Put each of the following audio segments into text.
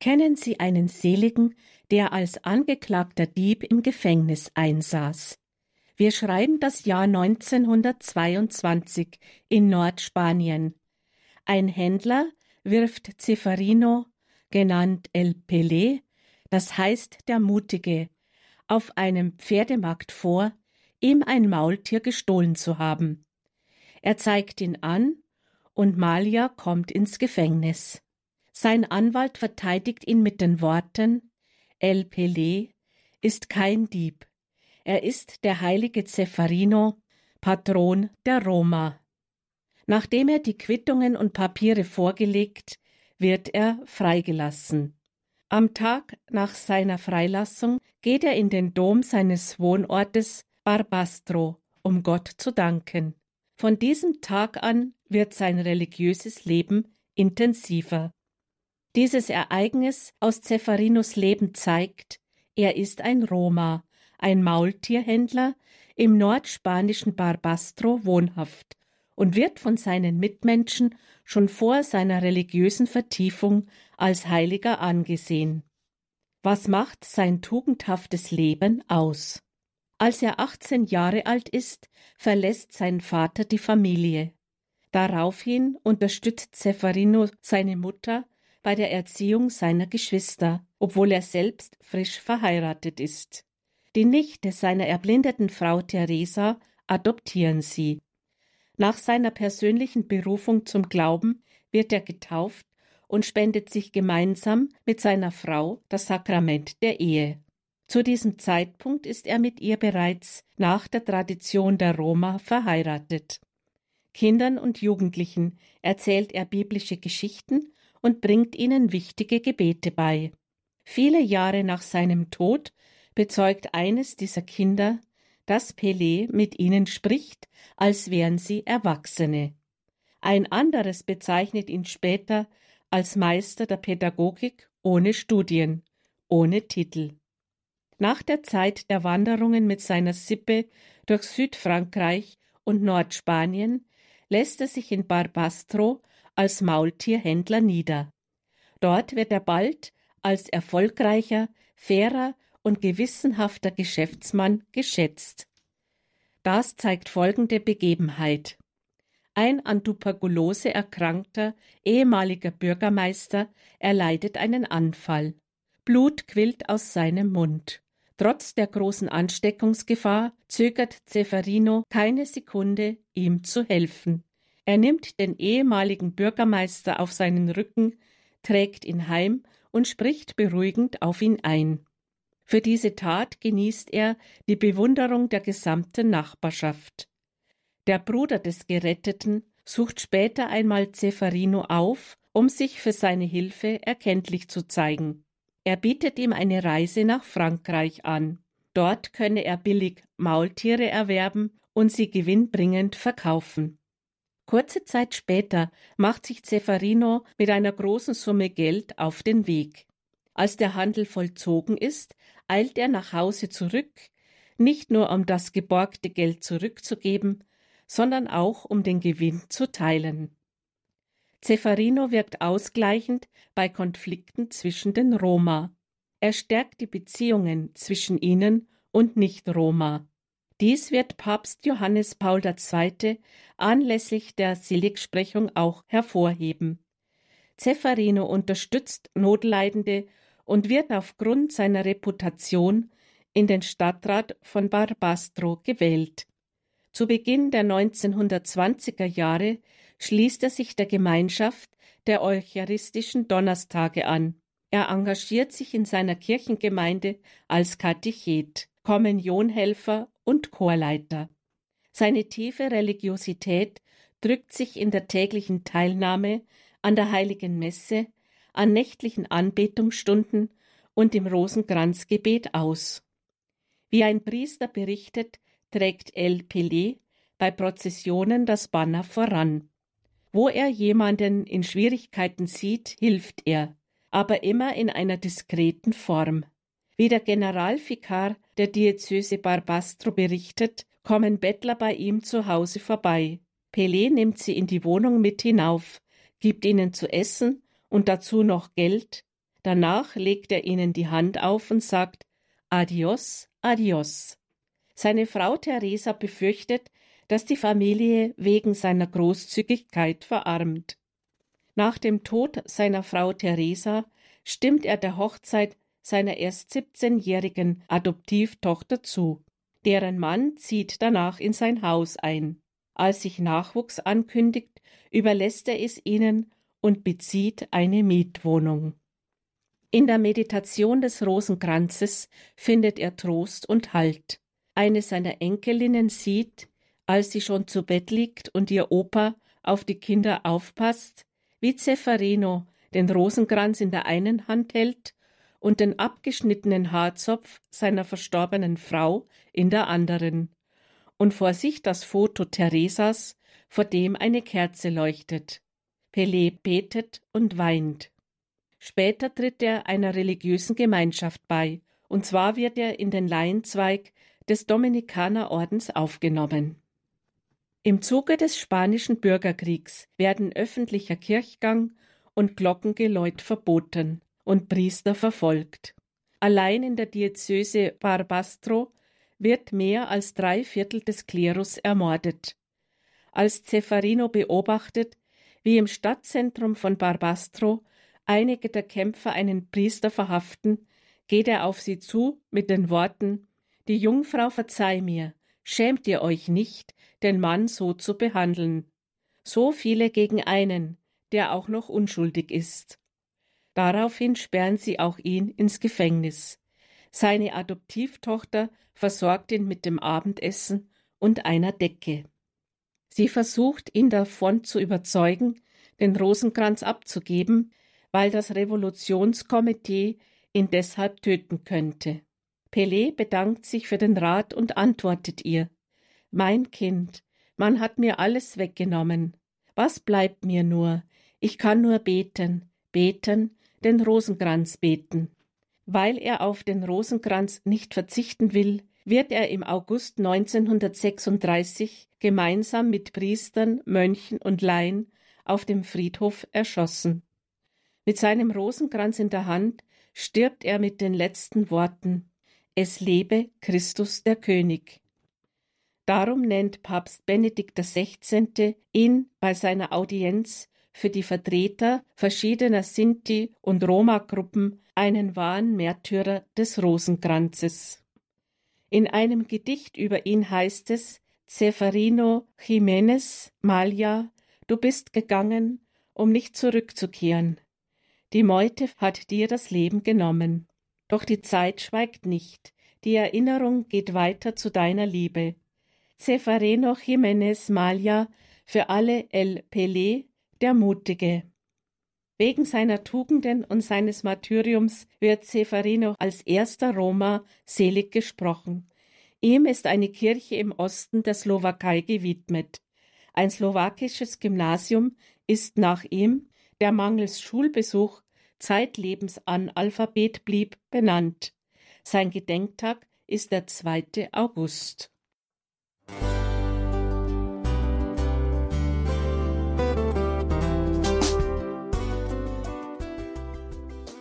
Kennen Sie einen Seligen, der als angeklagter Dieb im Gefängnis einsaß? Wir schreiben das Jahr 1922 in Nordspanien. Ein Händler wirft Ceferino, genannt El Pelé, das heißt der Mutige, auf einem Pferdemarkt vor, ihm ein Maultier gestohlen zu haben. Er zeigt ihn an und Malia kommt ins Gefängnis. Sein Anwalt verteidigt ihn mit den Worten El Pelé ist kein Dieb. Er ist der heilige Zeffarino, Patron der Roma. Nachdem er die Quittungen und Papiere vorgelegt, wird er freigelassen. Am Tag nach seiner Freilassung geht er in den Dom seines Wohnortes Barbastro, um Gott zu danken. Von diesem Tag an wird sein religiöses Leben intensiver. Dieses Ereignis aus Zepharinos Leben zeigt, er ist ein Roma, ein Maultierhändler im nordspanischen Barbastro wohnhaft und wird von seinen Mitmenschen schon vor seiner religiösen Vertiefung als Heiliger angesehen. Was macht sein tugendhaftes Leben aus? Als er 18 Jahre alt ist, verlässt sein Vater die Familie. Daraufhin unterstützt Zeferino seine Mutter bei der Erziehung seiner Geschwister, obwohl er selbst frisch verheiratet ist. Die Nichte seiner erblindeten Frau Teresa adoptieren sie. Nach seiner persönlichen Berufung zum Glauben wird er getauft und spendet sich gemeinsam mit seiner Frau das Sakrament der Ehe. Zu diesem Zeitpunkt ist er mit ihr bereits nach der Tradition der Roma verheiratet. Kindern und Jugendlichen erzählt er biblische Geschichten und bringt ihnen wichtige Gebete bei. Viele Jahre nach seinem Tod bezeugt eines dieser Kinder, dass Pelé mit ihnen spricht, als wären sie Erwachsene. Ein anderes bezeichnet ihn später als Meister der Pädagogik ohne Studien, ohne Titel. Nach der Zeit der Wanderungen mit seiner Sippe durch Südfrankreich und Nordspanien lässt er sich in Barbastro als Maultierhändler nieder. Dort wird er bald als erfolgreicher, fairer und gewissenhafter Geschäftsmann geschätzt. Das zeigt folgende Begebenheit. Ein an Tuberkulose erkrankter ehemaliger Bürgermeister erleidet einen Anfall. Blut quillt aus seinem Mund. Trotz der großen Ansteckungsgefahr zögert Zeferino keine Sekunde, ihm zu helfen. Er nimmt den ehemaligen Bürgermeister auf seinen Rücken, trägt ihn heim und spricht beruhigend auf ihn ein. Für diese Tat genießt er die Bewunderung der gesamten Nachbarschaft. Der Bruder des Geretteten sucht später einmal Zeferino auf, um sich für seine Hilfe erkenntlich zu zeigen. Er bietet ihm eine Reise nach Frankreich an. Dort könne er billig Maultiere erwerben und sie gewinnbringend verkaufen. Kurze Zeit später macht sich Zeferino mit einer großen Summe Geld auf den Weg. Als der Handel vollzogen ist, eilt er nach Hause zurück, nicht nur um das geborgte Geld zurückzugeben, sondern auch um den Gewinn zu teilen. Zeferino wirkt ausgleichend bei Konflikten zwischen den Roma. Er stärkt die Beziehungen zwischen ihnen und Nicht-Roma. Dies wird Papst Johannes Paul II. anlässlich der Seligsprechung auch hervorheben. Zeferino unterstützt Notleidende und wird aufgrund seiner Reputation in den Stadtrat von Barbastro gewählt. Zu Beginn der 1920er Jahre schließt er sich der Gemeinschaft der Eucharistischen Donnerstage an. Er engagiert sich in seiner Kirchengemeinde als Katechet, Kommunionhelfer und Chorleiter. Seine tiefe Religiosität drückt sich in der täglichen Teilnahme an der heiligen Messe, an nächtlichen Anbetungsstunden und im Rosenkranzgebet aus. Wie ein Priester berichtet, trägt El Pelé bei Prozessionen das Banner voran. Wo er jemanden in Schwierigkeiten sieht, hilft er, aber immer in einer diskreten Form. Wie der Generalvikar der Diözese Barbastro berichtet, kommen Bettler bei ihm zu Hause vorbei. Pelé nimmt sie in die Wohnung mit hinauf, gibt ihnen zu essen und dazu noch Geld. Danach legt er ihnen die Hand auf und sagt Adios, adios. Seine Frau Theresa befürchtet, dass die Familie wegen seiner Großzügigkeit verarmt. Nach dem Tod seiner Frau Theresa stimmt er der Hochzeit seiner erst 17-jährigen Adoptivtochter zu. Deren Mann zieht danach in sein Haus ein. Als sich Nachwuchs ankündigt, überlässt er es ihnen und bezieht eine Mietwohnung. In der Meditation des Rosenkranzes findet er Trost und Halt. Eine seiner Enkelinnen sieht, als sie schon zu Bett liegt und ihr Opa auf die Kinder aufpasst, wie Zeffarino den Rosenkranz in der einen Hand hält und den abgeschnittenen Haarzopf seiner verstorbenen Frau in der anderen, und vor sich das Foto Theresas, vor dem eine Kerze leuchtet. Pelé betet und weint. Später tritt er einer religiösen Gemeinschaft bei, und zwar wird er in den Laienzweig des Dominikanerordens aufgenommen. Im Zuge des Spanischen Bürgerkriegs werden öffentlicher Kirchgang und Glockengeläut verboten und Priester verfolgt. Allein in der Diözese Barbastro wird mehr als drei Viertel des Klerus ermordet. Als Ceferino beobachtet, wie im Stadtzentrum von Barbastro einige der Kämpfer einen Priester verhaften, geht er auf sie zu mit den Worten Die Jungfrau verzeih mir, schämt ihr euch nicht, den Mann so zu behandeln. So viele gegen einen, der auch noch unschuldig ist. Daraufhin sperren sie auch ihn ins Gefängnis. Seine Adoptivtochter versorgt ihn mit dem Abendessen und einer Decke. Sie versucht, ihn davon zu überzeugen, den Rosenkranz abzugeben, weil das Revolutionskomitee ihn deshalb töten könnte. Pelé bedankt sich für den Rat und antwortet ihr Mein Kind, man hat mir alles weggenommen. Was bleibt mir nur? Ich kann nur beten, beten, den Rosenkranz beten. Weil er auf den Rosenkranz nicht verzichten will, wird er im August 1936 gemeinsam mit Priestern, Mönchen und Laien auf dem Friedhof erschossen. Mit seinem Rosenkranz in der Hand stirbt er mit den letzten Worten Es lebe Christus der König. Darum nennt Papst Benedikt XVI. ihn bei seiner Audienz für die Vertreter verschiedener Sinti- und Roma-Gruppen einen wahren Märtyrer des Rosenkranzes. In einem Gedicht über ihn heißt es, Ceferino Jiménez Malia, du bist gegangen, um nicht zurückzukehren. Die Meute hat dir das Leben genommen. Doch die Zeit schweigt nicht, die Erinnerung geht weiter zu deiner Liebe. Ceferino Jiménez Malia für alle El Pelé der Mutige. Wegen seiner Tugenden und seines Martyriums wird Seferino als erster Roma selig gesprochen. Ihm ist eine Kirche im Osten der Slowakei gewidmet. Ein slowakisches Gymnasium ist nach ihm, der mangels Schulbesuch zeitlebens Analphabet blieb, benannt. Sein Gedenktag ist der 2. August.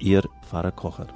Ihr Pfarrer Kocher.